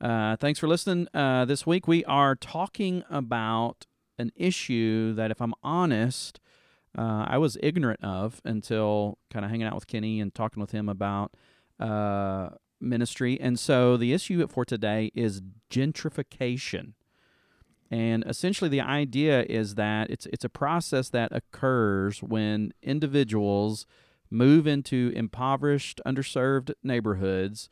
Uh, thanks for listening. Uh, this week we are talking about an issue that, if I'm honest, uh, I was ignorant of until kind of hanging out with Kenny and talking with him about uh, ministry. And so the issue for today is gentrification. And essentially, the idea is that it's it's a process that occurs when individuals move into impoverished, underserved neighborhoods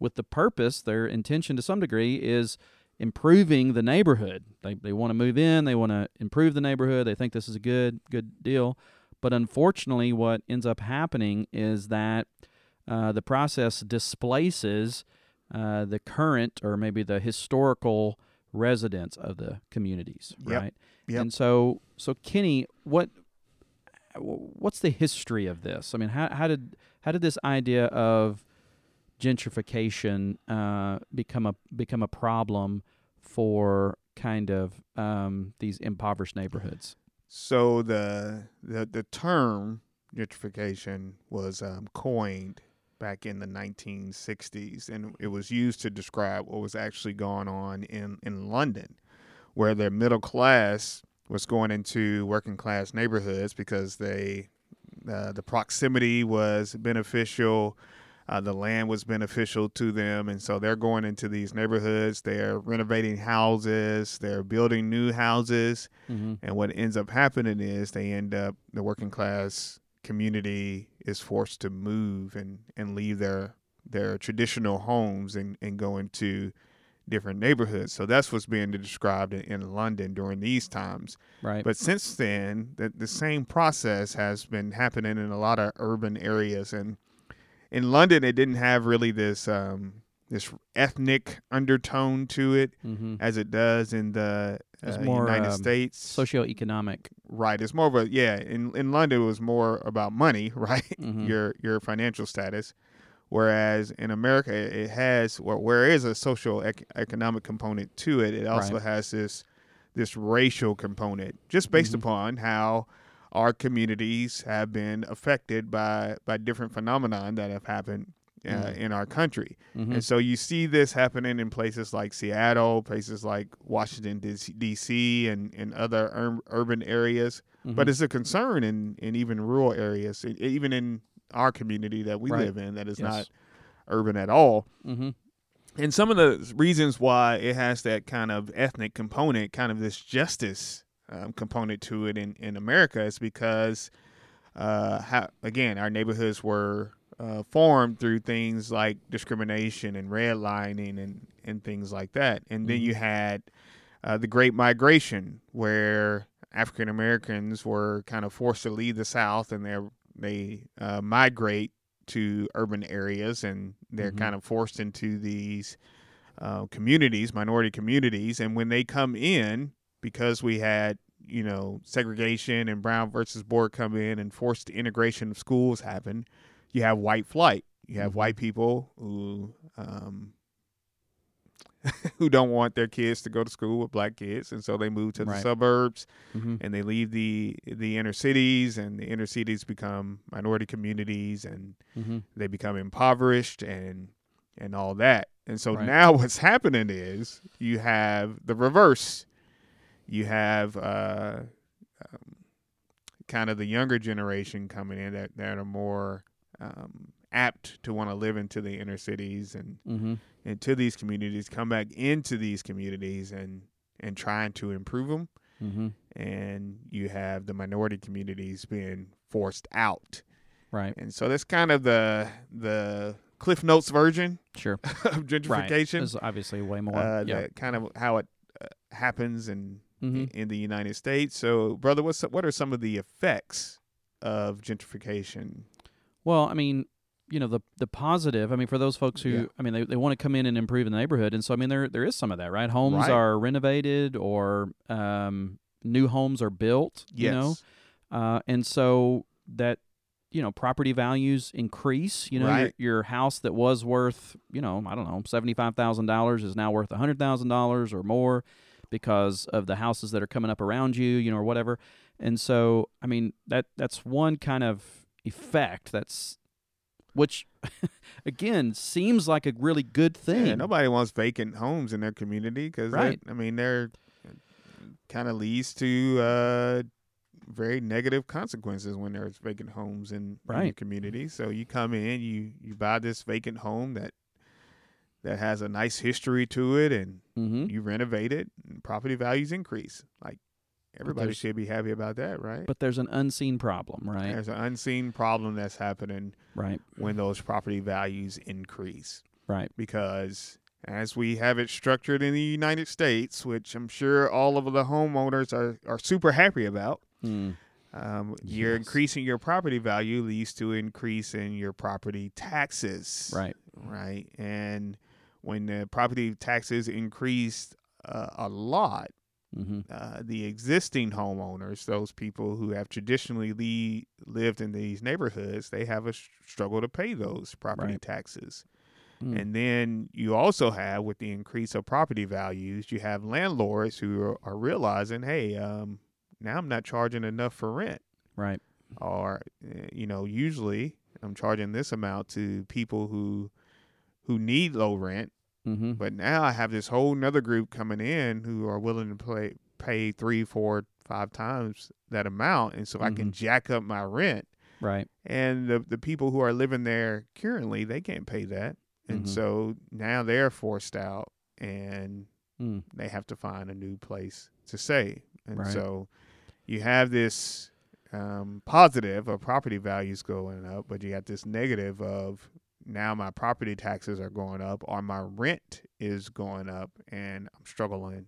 with the purpose, their intention to some degree is improving the neighborhood. They, they want to move in, they want to improve the neighborhood, they think this is a good good deal. But unfortunately, what ends up happening is that uh, the process displaces uh, the current or maybe the historical residents of the communities, Yep. right? Yep. And so, so Kenny, what what's the history of this? I mean, how how did how did this idea of gentrification uh, become a become a problem for kind of um, these impoverished neighborhoods? So the the, the term gentrification was um, coined back in the 1960s, and it was used to describe what was actually going on in in London, where the middle class was going into working class neighborhoods because they uh, the proximity was beneficial. Uh, the land was beneficial to them, and so they're going into these neighborhoods. They're renovating houses. They're building new houses. Mm-hmm. And what ends up happening is they end up the working class community is forced to move and, and leave their their traditional homes and, and go into different neighborhoods. So that's what's being described in, in London during these times. Right. But since then, the, the same process has been happening in a lot of urban areas. And in London, it didn't have really this um, this ethnic undertone to it mm-hmm. as it does in the uh, more, United um, States. socioeconomic. Right. It's more of a yeah. In in London, it was more about money, right? Mhm. Your your financial status. Whereas in America, it has where where is a social ec- economic component to it. It also Right. has this this racial component, just based Mhm. upon how our communities have been affected by by different phenomenon that have happened uh, Mhm. in our country. Mhm. And so you see this happening in places like Seattle, places like Washington D.C. and and other ur- urban areas. But Mhm. it's a concern in in even rural areas, even in our community that we Right. live in, that is Yes. not urban at all. Mhm. And some of the reasons why it has that kind of ethnic component, kind of this justice um, component to it in in America, is because, uh, how, again, our neighborhoods were uh, formed through things like discrimination and redlining and and things like that. And then Mhm. you had uh, the Great Migration, where African Americans were kind of forced to leave the South and they they uh, migrate to urban areas and they're Mhm. kind of forced into these uh, communities, minority communities. And when they come in, because we had you know segregation and Brown versus Board come in and forced the integration of schools happen, you have white flight. You have Mhm. white people who um, who don't want their kids to go to school with black kids, and so they move to the Right. suburbs Mhm. and they leave the the inner cities, and the inner cities become minority communities, and Mhm. they become impoverished and and all that. And so Right. now what's happening is you have the reverse. You have uh, um, kind of the younger generation coming in that, that are more um, apt to want to live into the inner cities and Mhm. into these communities, come back into these communities and and trying to improve them. Mhm. And you have the minority communities being forced out. Right. And so that's kind of the the Cliff Notes version Sure. of Right. gentrification. There's obviously way more. uh, that kind of how it uh, happens in Mhm. in the United States. So, brother, what's what are some of the effects of gentrification? Well, I mean, you know the the positive. I mean, for those folks who, Yeah. I mean, they, they want to come in and improve the neighborhood, and so I mean, there there is some of that, right? Homes Right. are renovated or um, new homes are built. Yes. You know, uh, and so that you know property values increase. You know, your, Right. your house that was worth you know I don't know seventy five thousand dollars is now worth a hundred thousand dollars or more because of the houses that are coming up around you. You know, or whatever. And so I mean that that's one kind of effect that's which again seems like a really good thing. Yeah, nobody wants vacant homes in their community because, Right. I mean, they're kind of leads to uh, very negative consequences when there's vacant homes in, in your community. So you come in, you you buy this vacant home that that has a nice history to it, and mm-hmm. you renovate it, and property values increase. Like everybody should be happy about that, right? But there's an unseen problem, right? There's an unseen problem that's happening Right. when those property values increase Right. because as we have it structured in the United States, which I'm sure all of the homeowners are, are super happy about, Mm. um, you're increasing your property value leads to increase in your property taxes, Right. right? And when the property taxes increased uh, a lot, Mm-hmm. uh, the existing homeowners, those people who have traditionally le- lived in these neighborhoods, they have a sh- struggle to pay those property Right. taxes. Mm. And then you also have, with the increase of property values, you have landlords who are, are realizing, hey, um, now I'm not charging enough for rent. Right. Or, uh, you know, usually I'm charging this amount to people who who need low rent, Mm-hmm. but now I have this whole nother group coming in who are willing to pay pay three, four, five times that amount, and so I can Mhm. jack up my rent. Right. And the the people who are living there currently, they can't pay that, and Mhm. so now they're forced out, and Mm. they have to find a new place to stay. And Right. so you have this um, positive of property values going up, but you got this negative of now my property taxes are going up or my rent is going up and I'm struggling.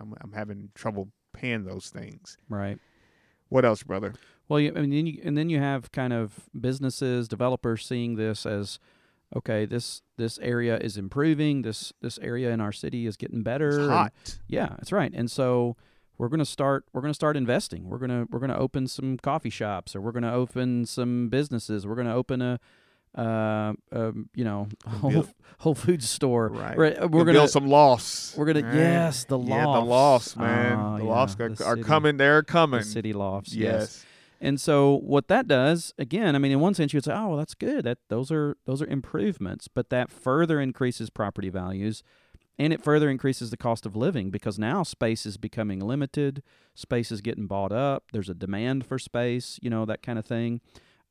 I'm, I'm having trouble paying those things. Right. What else, brother? Well, you, and then you and then you have kind of businesses, developers seeing this as okay, this this area is improving. This this area in our city is getting better. It's and- hot. Yeah, that's right. And so we're going to start we're going to start investing. We're going to we're going to open some coffee shops or we're going to open some businesses. We're going to open a uh, um, you know, Whole, Whole Foods store. Right. We're, we're We'll going to build some lofts. we're gonna Right? yes, the lofts. Yeah, the lofts, man. Oh, the yeah, lofts are, the are city- coming. They're coming. The city lofts. yes. yes. And so what that does, again, I mean, in one sense, you would say, "Oh, well, that's good. That those are those are improvements," but that further increases property values, and it further increases the cost of living because now space is becoming limited. Space is getting bought up. There's a demand for space, you know, that kind of thing.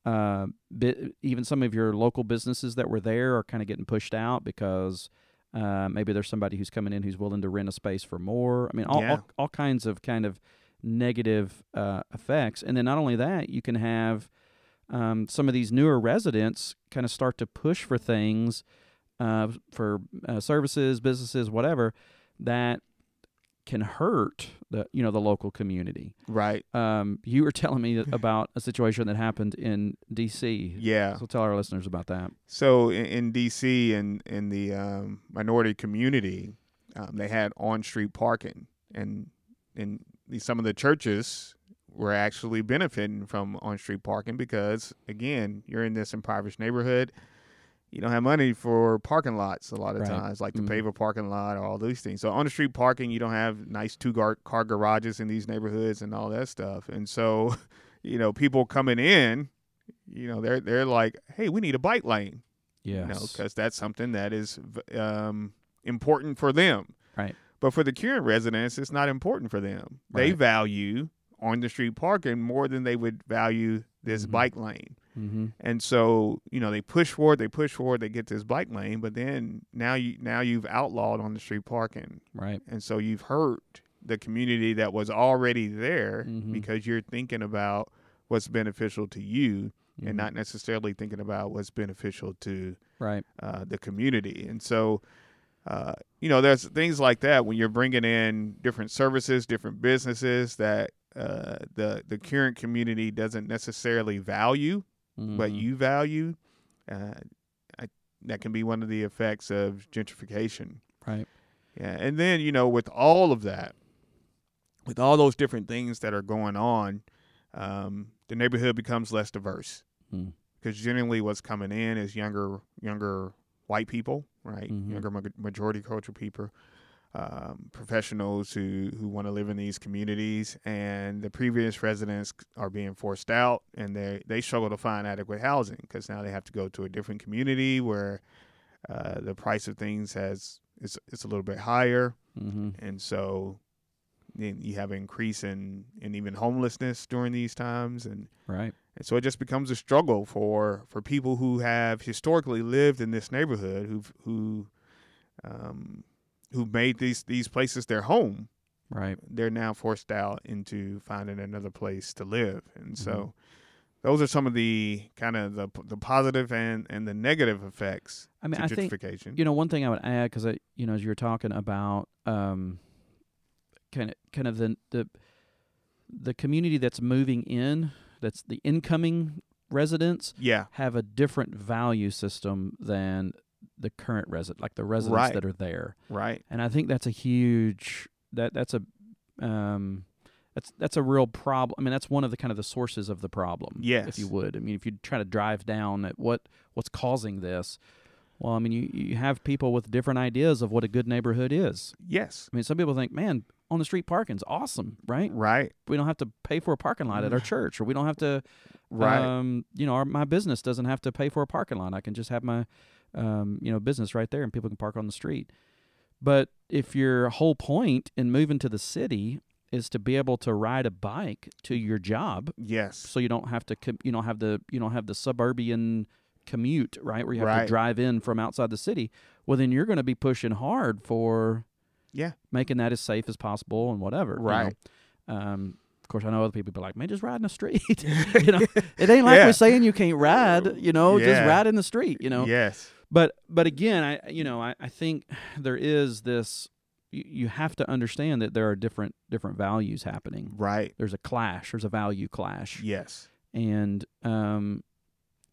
Uh, bi- even some of your local businesses that were there are kind of getting pushed out because uh, maybe there's somebody who's coming in who's willing to rent a space for more. I mean, all Yeah. all, all kinds of kind of negative uh, effects. And then not only that, you can have um, some of these newer residents kind of start to push for things, uh, for uh, services, businesses, whatever, that can hurt the you know the local community. Right. Um, you were telling me about a situation that happened in D.C. Yeah. So tell our listeners about that. So in, in D.C. and in the um, minority community, um, they had on-street parking, and in some of the churches were actually benefiting from on-street parking because, again, you're in this impoverished neighborhood. You don't have money for parking lots a lot of Right. times, like to Mhm. pave a parking lot or all these things. So on the street parking, you don't have nice two gar- car garages in these neighborhoods and all that stuff. And so, you know, people coming in, you know, they're they're like, hey, we need a bike lane Yes. you know, because that's something that is um, important for them. Right. But for the current residents, it's not important for them. They value on the street parking more than they would value this Mhm. bike lane. Mm-hmm. And so, you know, they push forward, they push forward, they get this bike lane, but then now you now you've outlawed on the street parking. Right. And so you've hurt the community that was already there Mhm. because you're thinking about what's beneficial to you Mhm. and not necessarily thinking about what's beneficial to right. uh, the community. And so, uh, you know, there's things like that when you're bringing in different services, different businesses that uh, the the current community doesn't necessarily value, but Mhm. you value. Uh, I, that can be one of the effects of gentrification. Right. Yeah, and then you know, with all of that, with all those different things that are going on, um, the neighborhood becomes less diverse Hmm. because generally what's coming in is younger, younger white people, right? Mhm. Younger ma- majority culture people, um, professionals who who want to live in these communities, and the previous residents are being forced out, and they they struggle to find adequate housing because now they have to go to a different community where uh, the price of things has it's it's a little bit higher, Mm-hmm. and so you have an increase in in even homelessness during these times, and Right. and so it just becomes a struggle for for people who have historically lived in this neighborhood, who've who um, who made these these places their home. Right. They're now forced out into finding another place to live, and so Mhm. those are some of the kind of the the positive and and the negative effects I mean, I think you know one thing I would add because I you know as you were talking about um, kind of kind of the the the community that's moving in, that's the incoming residents yeah, have a different value system than the current resident, like the residents Right. that are there. right. And I think that's a huge that that's a um, that's that's a real problem. I mean, that's one of the kind of the sources of the problem. Yes, if you would. I mean, if you try to drive down at what what's causing this, well, I mean, you you have people with different ideas of what a good neighborhood is. Yes, I mean, some people think, man, on the street parking's awesome, right? right, We don't have to pay for a parking lot at our church, or we don't have to right. um, you know, our, my business doesn't have to pay for a parking lot. I can just have my, um, you know, business right there, and people can park on the street. But if your whole point in moving to the city is to be able to ride a bike to your job, yes, so you don't have to, com- you don't have the, you don't have the suburban commute, right, where you have Right. to drive in from outside the city. Well, then you're going to be pushing hard for yeah, making that as safe as possible and whatever. you know. Right. Um, of course, I know other people be like, "Man, just ride in the street." you know, it ain't like Yeah. we're saying you can't ride. You know, just ride in the street. You know. yes, But but again, I you know I, I think there is this. You, you have to understand that there are different different values happening. right. There's a clash. There's a value clash, Yes, and um,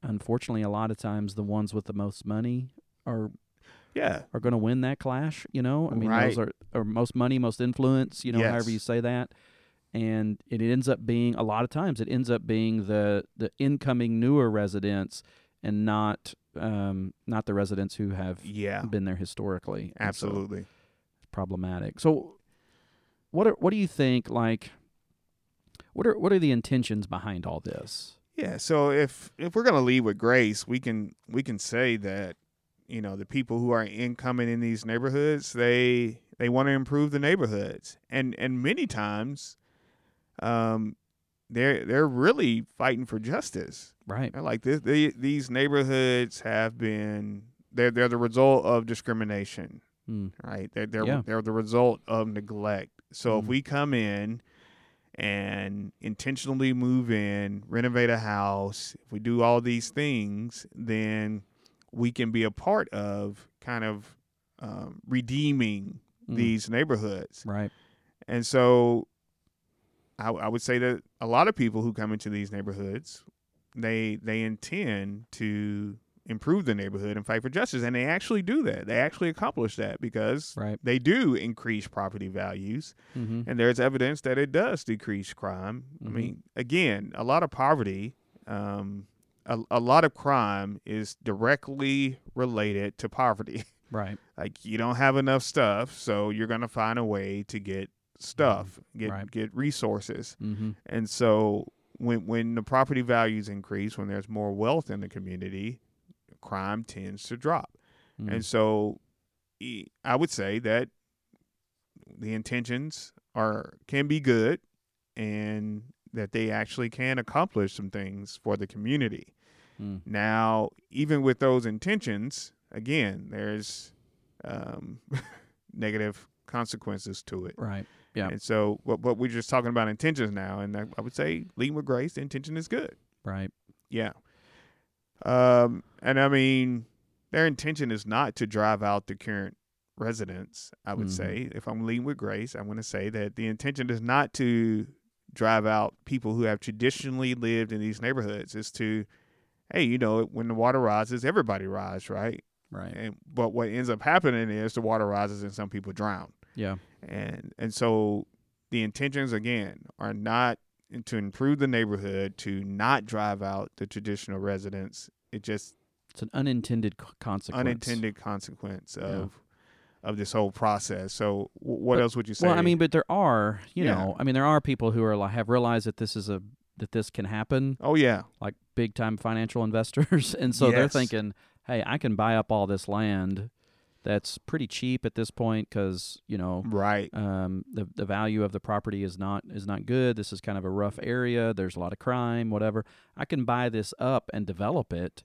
unfortunately, a lot of times the ones with the most money are yeah, are going to win that clash. You know, I mean, Right. those are, are most money, most influence. You know, Yes. however you say that, and it ends up being a lot of times it ends up being the the incoming newer residents and not um not the residents who have yeah, been there historically. And so absolutely. it's problematic. So, what are what do you think? Like, what are what are the intentions behind all this? Yeah, so if if we're gonna lead with grace, we can we can say that you know the people who are incoming in these neighborhoods they they want to improve the neighborhoods, and and many times, um, they're they're really fighting for justice. Right. They're like this, they, these neighborhoods have been they're they're the result of discrimination, Mm. right? They're they're Yeah. they're the result of neglect. So if Mhm. we come in and intentionally move in, renovate a house, if we do all these things, then we can be a part of kind of um, redeeming Mm. these neighborhoods. Right. And so I, I would say that a lot of people who come into these neighborhoods, they they intend to improve the neighborhood and fight for justice, and they actually do that. They actually accomplish that because Right. they do increase property values, Mm-hmm. and there's evidence that it does decrease crime. I Mhm. mean, again, a lot of poverty, um, a, a lot of crime is directly related to poverty. Right. like you don't have enough stuff, so you're gonna find a way to get stuff, get Right. get resources, Mm-hmm. and so when when the property values increase, when there's more wealth in the community, crime tends to drop, Mm. and so I would say that the intentions are can be good, and that they actually can accomplish some things for the community. Mm. Now, even with those intentions, again, there's um, negative consequences to it. Right. Yeah. And so, what, what we're just talking about intentions now, and I, I would say, leading with grace, the intention is good. Right. Yeah. Um, and I mean, their intention is not to drive out the current residents. I would Mhm. say, if I'm leading with grace, I'm going to say that the intention is not to drive out people who have traditionally lived in these neighborhoods. Is to hey, you know, when the water rises, everybody rises, right? Right. And but what ends up happening is the water rises and some people drown. Yeah. And and so the intentions again are not to improve the neighborhood, to not drive out the traditional residents. It just It's an unintended consequence. unintended consequence Yeah. of of this whole process. So w- what But- else would you say? Well, I mean, but there are, you Yeah. know, I mean, there are people who are like have realized that this is a that this can happen, oh yeah, like big time financial investors, and so they're thinking, hey, I can buy up all this land that's pretty cheap at this point because you know right, um, the the value of the property is not is not good. This is kind of a rough area. There's a lot of crime, whatever. I can buy this up and develop it,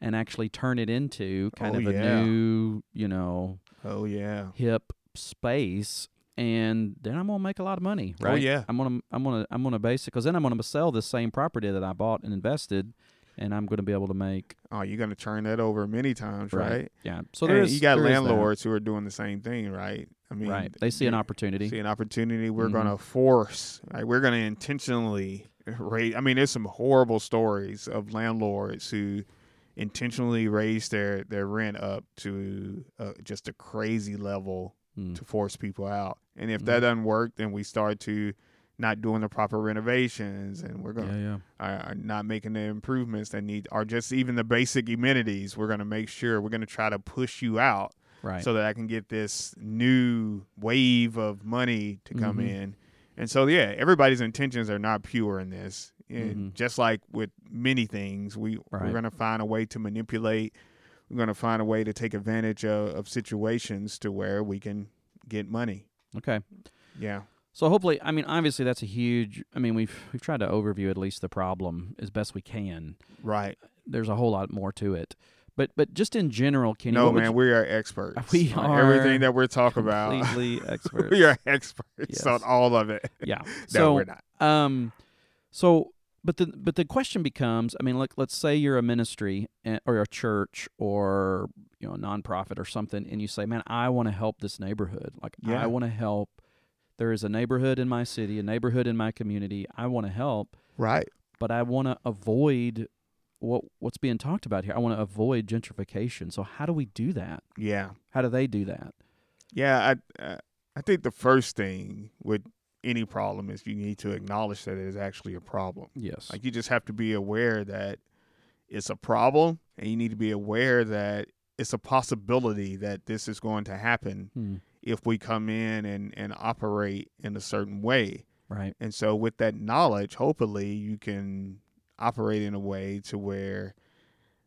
and actually turn it into kind Oh, of a yeah. new, you know, oh yeah, hip space. And then I'm gonna make a lot of money, Oh, right? yeah. I'm gonna I'm gonna I'm gonna base it because then I'm gonna sell this same property that I bought and invested, and I'm gonna be able to make oh you're gonna turn that over many times, right? Yeah. So there's you got there landlords who are doing the same thing, right? I mean, right? They see an opportunity. see an opportunity. We're Mhm. gonna force. Right? We're gonna intentionally raise. I mean, there's some horrible stories of landlords who intentionally raise their their rent up to uh, just a crazy level Mm. to force people out. And if Mhm. that doesn't work, then we start to not doing the proper renovations, and we're gonna Yeah, yeah. are, are not making the improvements that need, or just even the basic amenities. We're gonna make sure we're gonna try to push you out Right. so that I can get this new wave of money to come Mhm. in. And so, yeah, everybody's intentions are not pure in this. And Mhm. just like with many things, we, Right. we're going to find a way to manipulate. We're going to find a way to take advantage of, of situations to where we can get money. okay. Yeah. So hopefully, I mean, obviously, that's a huge. I mean, we've we've tried to overview at least the problem as best we can. Right. There's a whole lot more to it, but but just in general, Kenny. no, man, you- we are experts. We are everything that we're talking about. completely experts. we are experts Yes. on all of it. yeah. no, so we're not. Um, so, but the but the question becomes, I mean, like let's say you're a ministry eh, or a church or you know a nonprofit or something, and you say, man, I want to help this neighborhood. Like Yeah. I want to help. There is a neighborhood in my city, a neighborhood in my community. I want to help, Right. but I want to avoid what what's being talked about here. I want to avoid gentrification. So how do we do that? Yeah. How do they do that? Yeah, I uh, I think the first thing with any problem is you need to acknowledge that it is actually a problem. Yes. Like you just have to be aware that it's a problem, and you need to be aware that it's a possibility that this is going to happen Hmm. If we come in and and operate in a certain way. Right. And so, with that knowledge, hopefully, you can operate in a way to where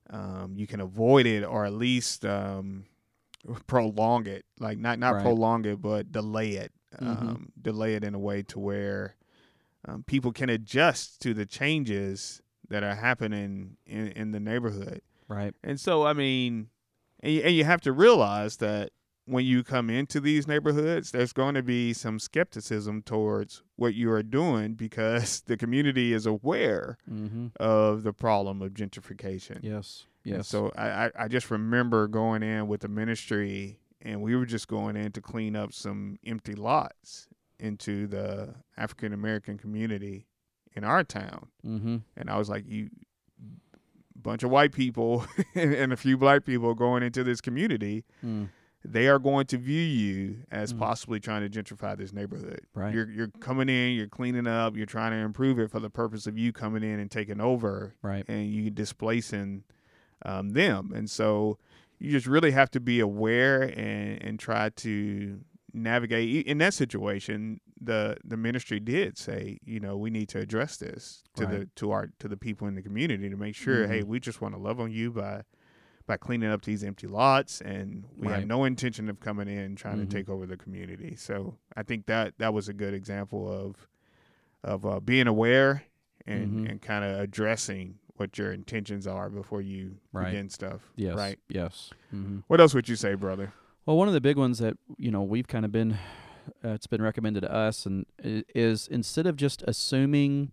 um, you can avoid it, or at least um, prolong it. Like not not Right. prolong it, but delay it. Mhm. Um, delay it in a way to where um, people can adjust to the changes that are happening in, in the neighborhood. Right. And so, I mean, and you, and you have to realize that when you come into these neighborhoods, there's going to be some skepticism towards what you are doing because the community is aware Mm-hmm. of the problem of gentrification. Yes. And Yes. so I, I, I just remember going in with the ministry and we were just going in to clean up some empty lots into the African American community in our town. mm-hmm. And I was like, you bunch of white people and, and a few black people going into this community, Mm. They are going to view you as Mm. possibly trying to gentrify this neighborhood. Right. You're you're coming in, you're cleaning up, you're trying to improve it for the purpose of you coming in and taking over Right. and you displacing um, them. And so you just really have to be aware and, and try to navigate in that situation. The the ministry did say, you know, we need to address this to the to our to the people in the community to make sure, Mhm. hey, we just want to love on you by by cleaning up these empty lots and we have no intention of coming in trying Mhm. to take over the community. So I think that that was a good example of of uh, being aware and Mhm. and kind of addressing what your intentions are before you Right. begin stuff. Yes. Right. Yes. Mm-hmm. What else would you say, brother? Well, one of the big ones that you know we've kind of been, uh, it's been recommended to us, and is instead of just assuming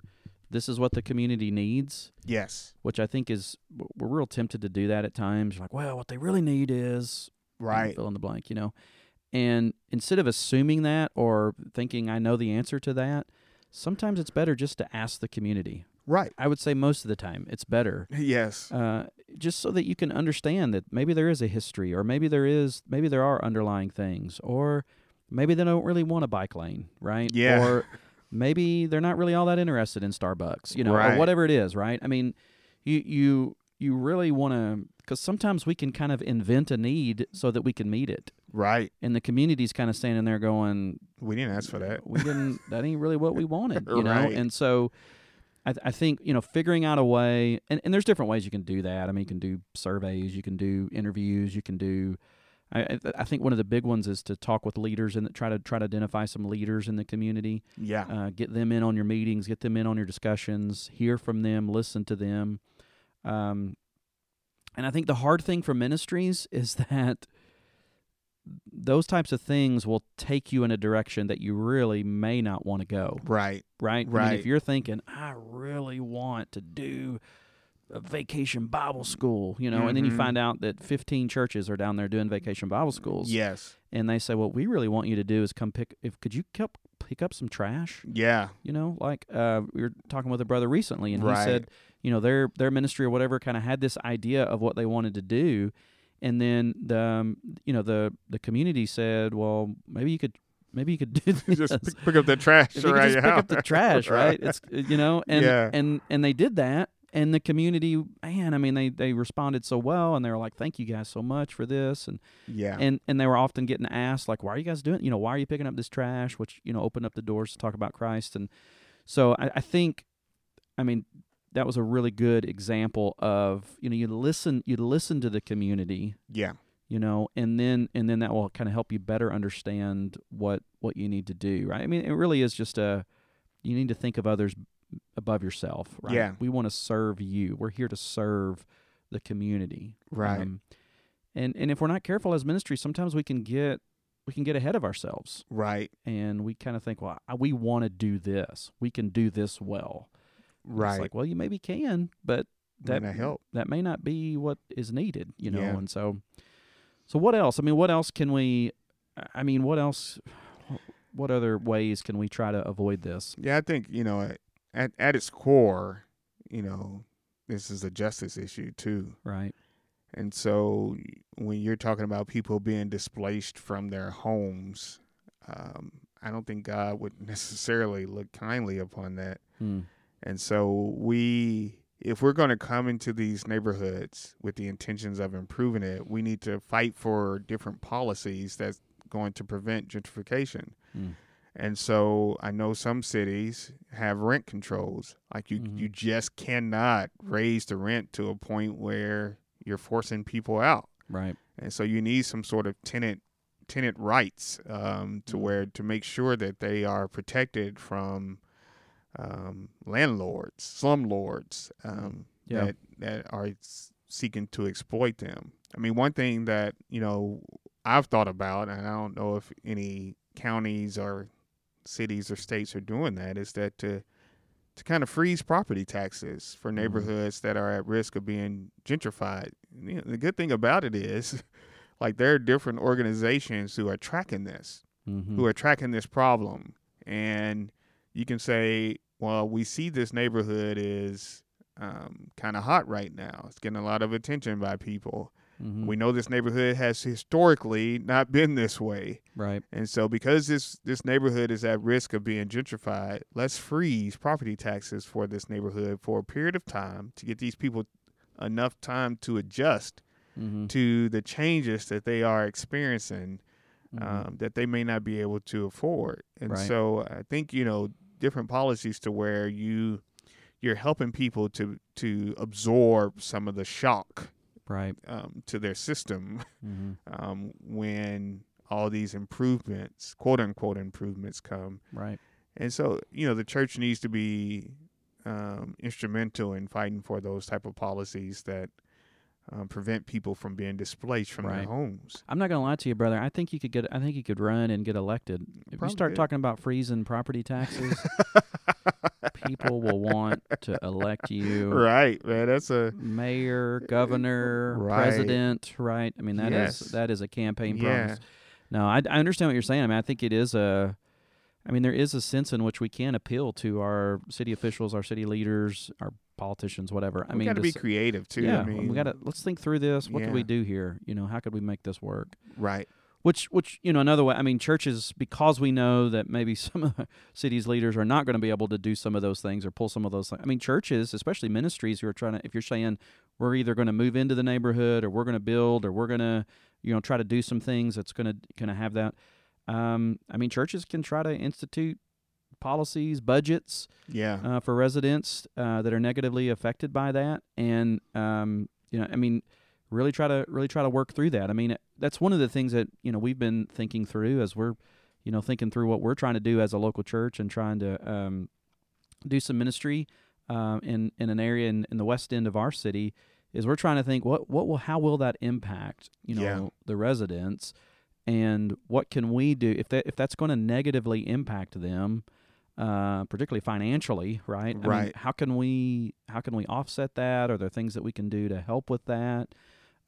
this is what the community needs, Yes. which I think is we're real tempted to do that at times. You're Like, well, what they really need is Right. fill in the blank, you know. And instead of assuming that or thinking I know the answer to that, sometimes it's better just to ask the community. Right. I would say most of the time it's better. Yes. Uh, just so that you can understand that maybe there is a history, or maybe there is, maybe there are underlying things, or maybe they don't really want a bike lane, right? Yeah. Or maybe they're not really all that interested in Starbucks, you know, or whatever it is, right? I mean, you you you really want to, because sometimes we can kind of invent a need so that we can meet it, Right. and the community's kind of standing there going, We didn't ask for that. we didn't that ain't really what we wanted you know and so I, th- I think you know figuring out a way and, and there's different ways you can do that i mean you can do surveys you can do interviews you can do I, I think one of the big ones is to talk with leaders and try to try to identify some leaders in the community Yeah. uh, get them in on your meetings get them in on your discussions hear from them listen to them um, and i think the hard thing for ministries is that those types of things will take you in a direction that you really may not want to go right. right I mean, Right. if you're thinking i really want to do vacation bible school you know and then you Mhm. find out that 15 churches are down there doing vacation bible schools Yes. and they say what we really want you to do is come pick if could you help pick up some trash Yeah. you know like uh, we were talking with a brother recently and he said you know their their ministry or whatever kind of had this idea of what they wanted to do and then the um, you know the the community said well maybe you could maybe you could do this just pick, pick up the trash if you could around just pick up the trash right it's you know and Yeah. and and they did that and the community man i mean they they responded so well and they were like thank you guys so much for this and yeah. and and they were often getting asked like why are you guys doing you know why are you picking up this trash which you know opened up the doors to talk about christ and so i, I think i mean that was a really good example of you know you listen you listen to the community yeah. you know and then and then that will kind of help you better understand what what you need to do right i mean it really is just a you need to think of others above yourself right Yeah. we want to serve you we're here to serve the community Right. um, and and if we're not careful as ministry sometimes we can get we can get ahead of ourselves right. and we kind of think well I, we want to do this we can do this well Right. it's like well you maybe can but that that help. that may not be what is needed, you know. Yeah. And so, so what else? I mean, what else can we? I mean, what else? What other ways can we try to avoid this? Yeah, I think you know at at its core, you know, this is a justice issue too. Right. And so when you're talking about people being displaced from their homes, um, I don't think God would necessarily look kindly upon that. Hmm. And so we if we're going to come into these neighborhoods with the intentions of improving it, we need to fight for different policies that's going to prevent gentrification. Hmm. And so I know some cities have rent controls. Like you Mhm. you just cannot raise the rent to a point where you're forcing people out. Right. And so you need some sort of tenant tenant rights um, to Mm. where to make sure that they are protected from um, landlords, slumlords um, Yeah. that that are seeking to exploit them. I mean, one thing that you know I've thought about, and I don't know if any counties or cities or states are doing that, is that to to kind of freeze property taxes for neighborhoods that are at risk of being gentrified. You know, the good thing about it is, like, there are different organizations who are tracking this, Mm-hmm. who are tracking this problem, and you can say, well, we see this neighborhood is um, kind of hot right now. It's getting a lot of attention by people. Mm-hmm. We know this neighborhood has historically not been this way. right. And so because this this neighborhood is at risk of being gentrified, let's freeze property taxes for this neighborhood for a period of time to get these people enough time to adjust Mm-hmm. to the changes that they are experiencing Mhm. um, that they may not be able to afford. And Right. so I think you know different policies to where you you're helping people to to absorb some of the shock right. um, to their system Mm-hmm. um, when all these improvements, quote unquote improvements, come. Right. And so, you know, the church needs to be um, instrumental in fighting for those type of policies that um, prevent people from being displaced from Right. their homes. I'm not gonna lie to you, brother. I think you could get. I think you could run and get elected. If you start talking about freezing property taxes, people will want to elect you. right, man. That's a mayor, governor, Right. president, right? I mean that is Yes. that is a campaign Yeah. promise. No, I, I understand what you're saying. I mean, I think it is a. I mean, there is a sense in which we can appeal to our city officials, our city leaders, our politicians, whatever. I we mean, got to be creative too. yeah, I mean, we got to let's think through this. What Yeah. we do here? You know, how could we make this work? right. Which, which you know, another way. I mean, churches because we know that maybe some of the city's leaders are not going to be able to do some of those things or pull some of those. things. I mean, churches, especially ministries, who are trying to. If you're saying we're either going to move into the neighborhood or we're going to build or we're going to, you know, try to do some things that's going to going to have that. Um, I mean, churches can try to institute policies, budgets, Yeah. uh, for residents uh, that are negatively affected by that, and um, you know, I mean, really try to really try to work through that. I mean, that's one of the things that you know we've been thinking through as we're, you know, thinking through what we're trying to do as a local church and trying to um, do some ministry um, in in an area in, in the west end of our city. Is we're trying to think what what will how will that impact you know Yeah. the residents, and what can we do if that if that's going to negatively impact them uh, particularly financially, right? I mean, Right. how can we how can we offset that? Are there things that we can do to help with that?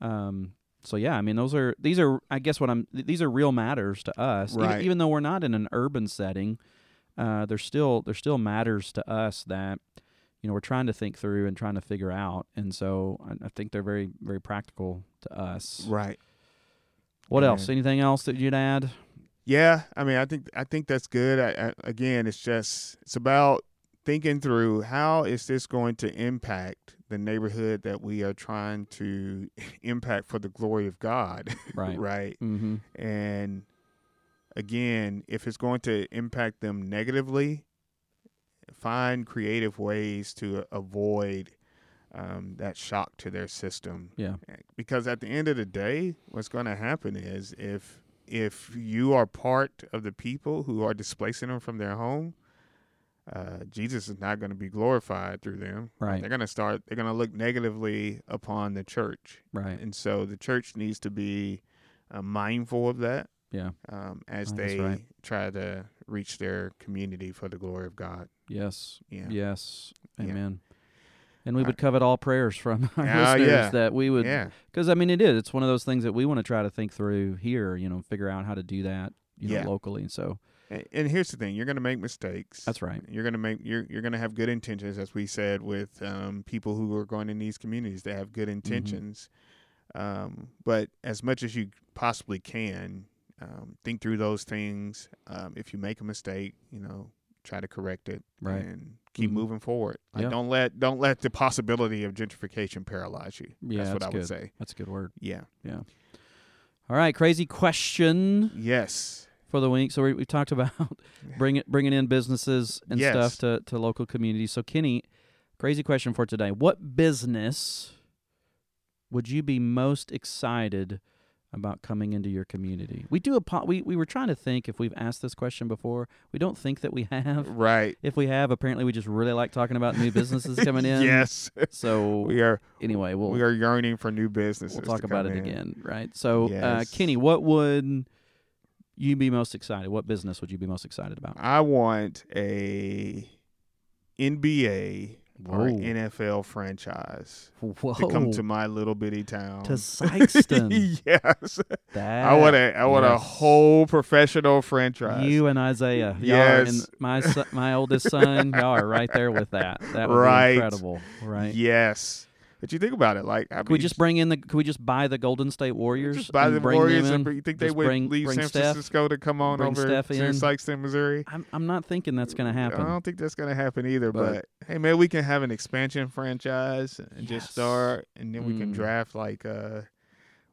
Um, so yeah, I mean, those are these are I guess what I'm these are real matters to us, even, Right. even though we're not in an urban setting. Uh, there's still there's still matters to us that you know we're trying to think through and trying to figure out, and so I, I think they're very very practical to us. Right. What else? Anything else that you'd add? Yeah, I mean, I think I think that's good. I, I, again, it's just it's about thinking through how is this going to impact the neighborhood that we are trying to impact for the glory of God, Right. right? Mm-hmm. And again, if it's going to impact them negatively, find creative ways to avoid um, that shock to their system Yeah. because at the end of the day what's going to happen is if if you are part of the people who are displacing them from their home uh, jesus is not going to be glorified through them Right. they're going to start they're going to look negatively upon the church Right. and so the church needs to be uh, mindful of that Yeah. um, as That's they right. try to reach their community for the glory of god Yes. yeah Yes. Yeah. Amen. And we would covet all prayers from our Ah, listeners yeah. that we would, yeah because I mean, it is. It's one of those things that we want to try to think through here. You know, figure out how to do that. You know, Yeah. locally. So and, and here's the thing you're going to make mistakes that's right. You're gonna make you're you're gonna have good intentions, as we said, with um, people who are going in these communities. They have good intentions, um, but as much as you possibly can, um, think through those things. Um, if you make a mistake, you know, try to correct it Right. and keep Mhm. moving forward. Like Yeah. don't let don't let the possibility of gentrification paralyze you. Yeah, that's what that's I would say. That's a good word. Yeah. Yeah. All right, crazy question Yes. For the week. So we we talked about bring it, bringing in businesses and Yes. stuff to to local communities. So Kenny, crazy question for today: What business would you be most excited about coming into your community? We do a po- we we were trying to think if we've asked this question before. We don't think that we have. Right. If we have, apparently we just really like talking about new businesses coming in. yes. So we are anyway, we'll we are yearning for new businesses. we'll talk about it in. again, right? So, uh, Kenny, what would you be most excited? What business would you be most excited about? I want a NBA or NFL franchise Whoa, to come to my little bitty town. to Sykeston. yes, that I want a I want a whole professional franchise. You and Isaiah, y'all are in Yes. my my oldest son, y'all are right there with that. That would Right. be incredible, right? Yes, but you think about it, like I Could we just bring in the? Could we just buy the Golden State Warriors? just buy the Warriors, and you think they Just would bring- leave bring San Steph? Francisco to come on over to in? Sykeston, Missouri? I'm I'm not thinking that's going to happen. I don't think that's gonna happen either. But- But, hey, man, we can have an expansion franchise and Yes. just start, and then we can Mm. draft like uh,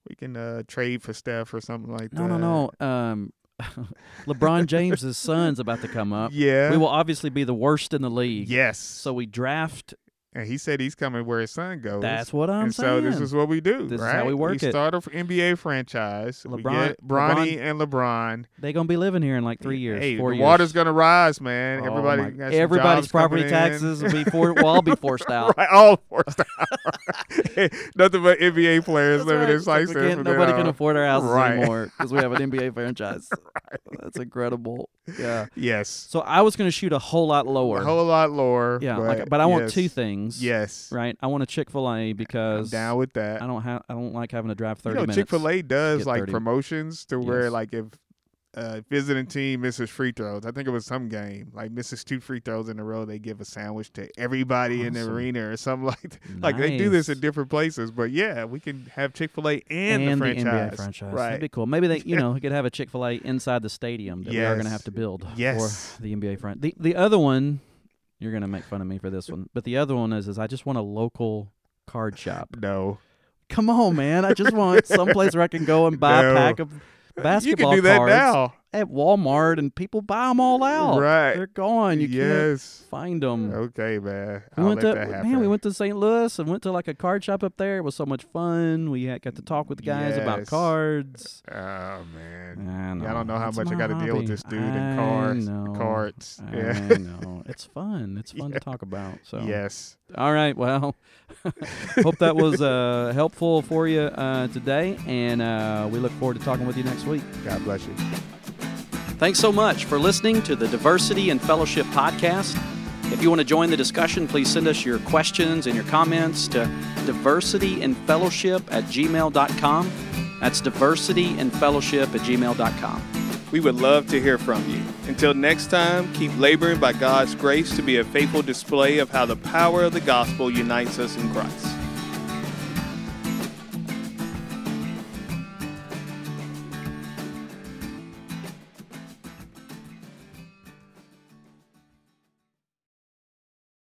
we can uh trade for Steph or something like No, that. No, no, no. Um, LeBron James's son's about to come up. Yeah. We will obviously be the worst in the league. Yes. So we draft. And he said he's coming where his son goes. That's what I'm and saying. so this is what we do. This is right? how we work we it. start a f- NBA franchise. we LeBron- get Bronny and LeBron. They're gonna be living here in like three years, Hey, four the years. water's gonna rise, man. Oh Everybody, everybody's property taxes will be for. Well, I'll be forced out. Right, all forced out. Nothing but NBA players That's living right. in It's like Sykeston. we can't- from then nobody can afford our houses Right. anymore because we have an NBA franchise. That's incredible. Yeah. Yes. So I was going to shoot a whole lot lower. A whole lot lower. yeah, but, like, but I want two things. Yes. Right. I want a Chick Fil A I'm because down with that. I don't have. I don't like having to drive thirty. you know. Chick Fil A does like 30. promotions to where like if uh, visiting team misses free throws. I think it was some game like misses two free throws in a row. They give a sandwich to everybody in the arena or something like that. Like they do this in different places, but yeah, we can have Chick Fil A and, and the the franchise. NBA franchise. Right. That'd be cool. Maybe they, you know, we could have a Chick Fil A inside the stadium that we are going to have to build Yes. for the NBA front. The the other one, you're going to make fun of me for this one, but the other one is is I just want a local card shop. No, Come on, man! I just want someplace where I can go and buy No. a pack of you basketball can do that cards now. At Walmart, and people buy them all out. Right. They're gone. You can't find them. Okay, man. We I'll went let to man. We went to St. Louis and went to like a card shop up there. It was so much fun. We had, got to talk with the guys about cards. Oh man. I. Yeah, I don't know how It's much I got to deal with this dude I and cars, know. carts. I Yeah. know. It's fun. It's fun to talk about. So Yes. All right. Well, hope that was uh, helpful for you uh, today, and uh, we look forward to talking with you next week. God bless you. Thanks so much for listening to the Diversity and Fellowship podcast. If you want to join the discussion, please send us your questions and your comments to diversityandfellowship at gmail.com. That's diversityandfellowship at gmail.com. We would love to hear from you. Until next time, keep laboring by God's grace to be a faithful display of how the power of the gospel unites us in Christ.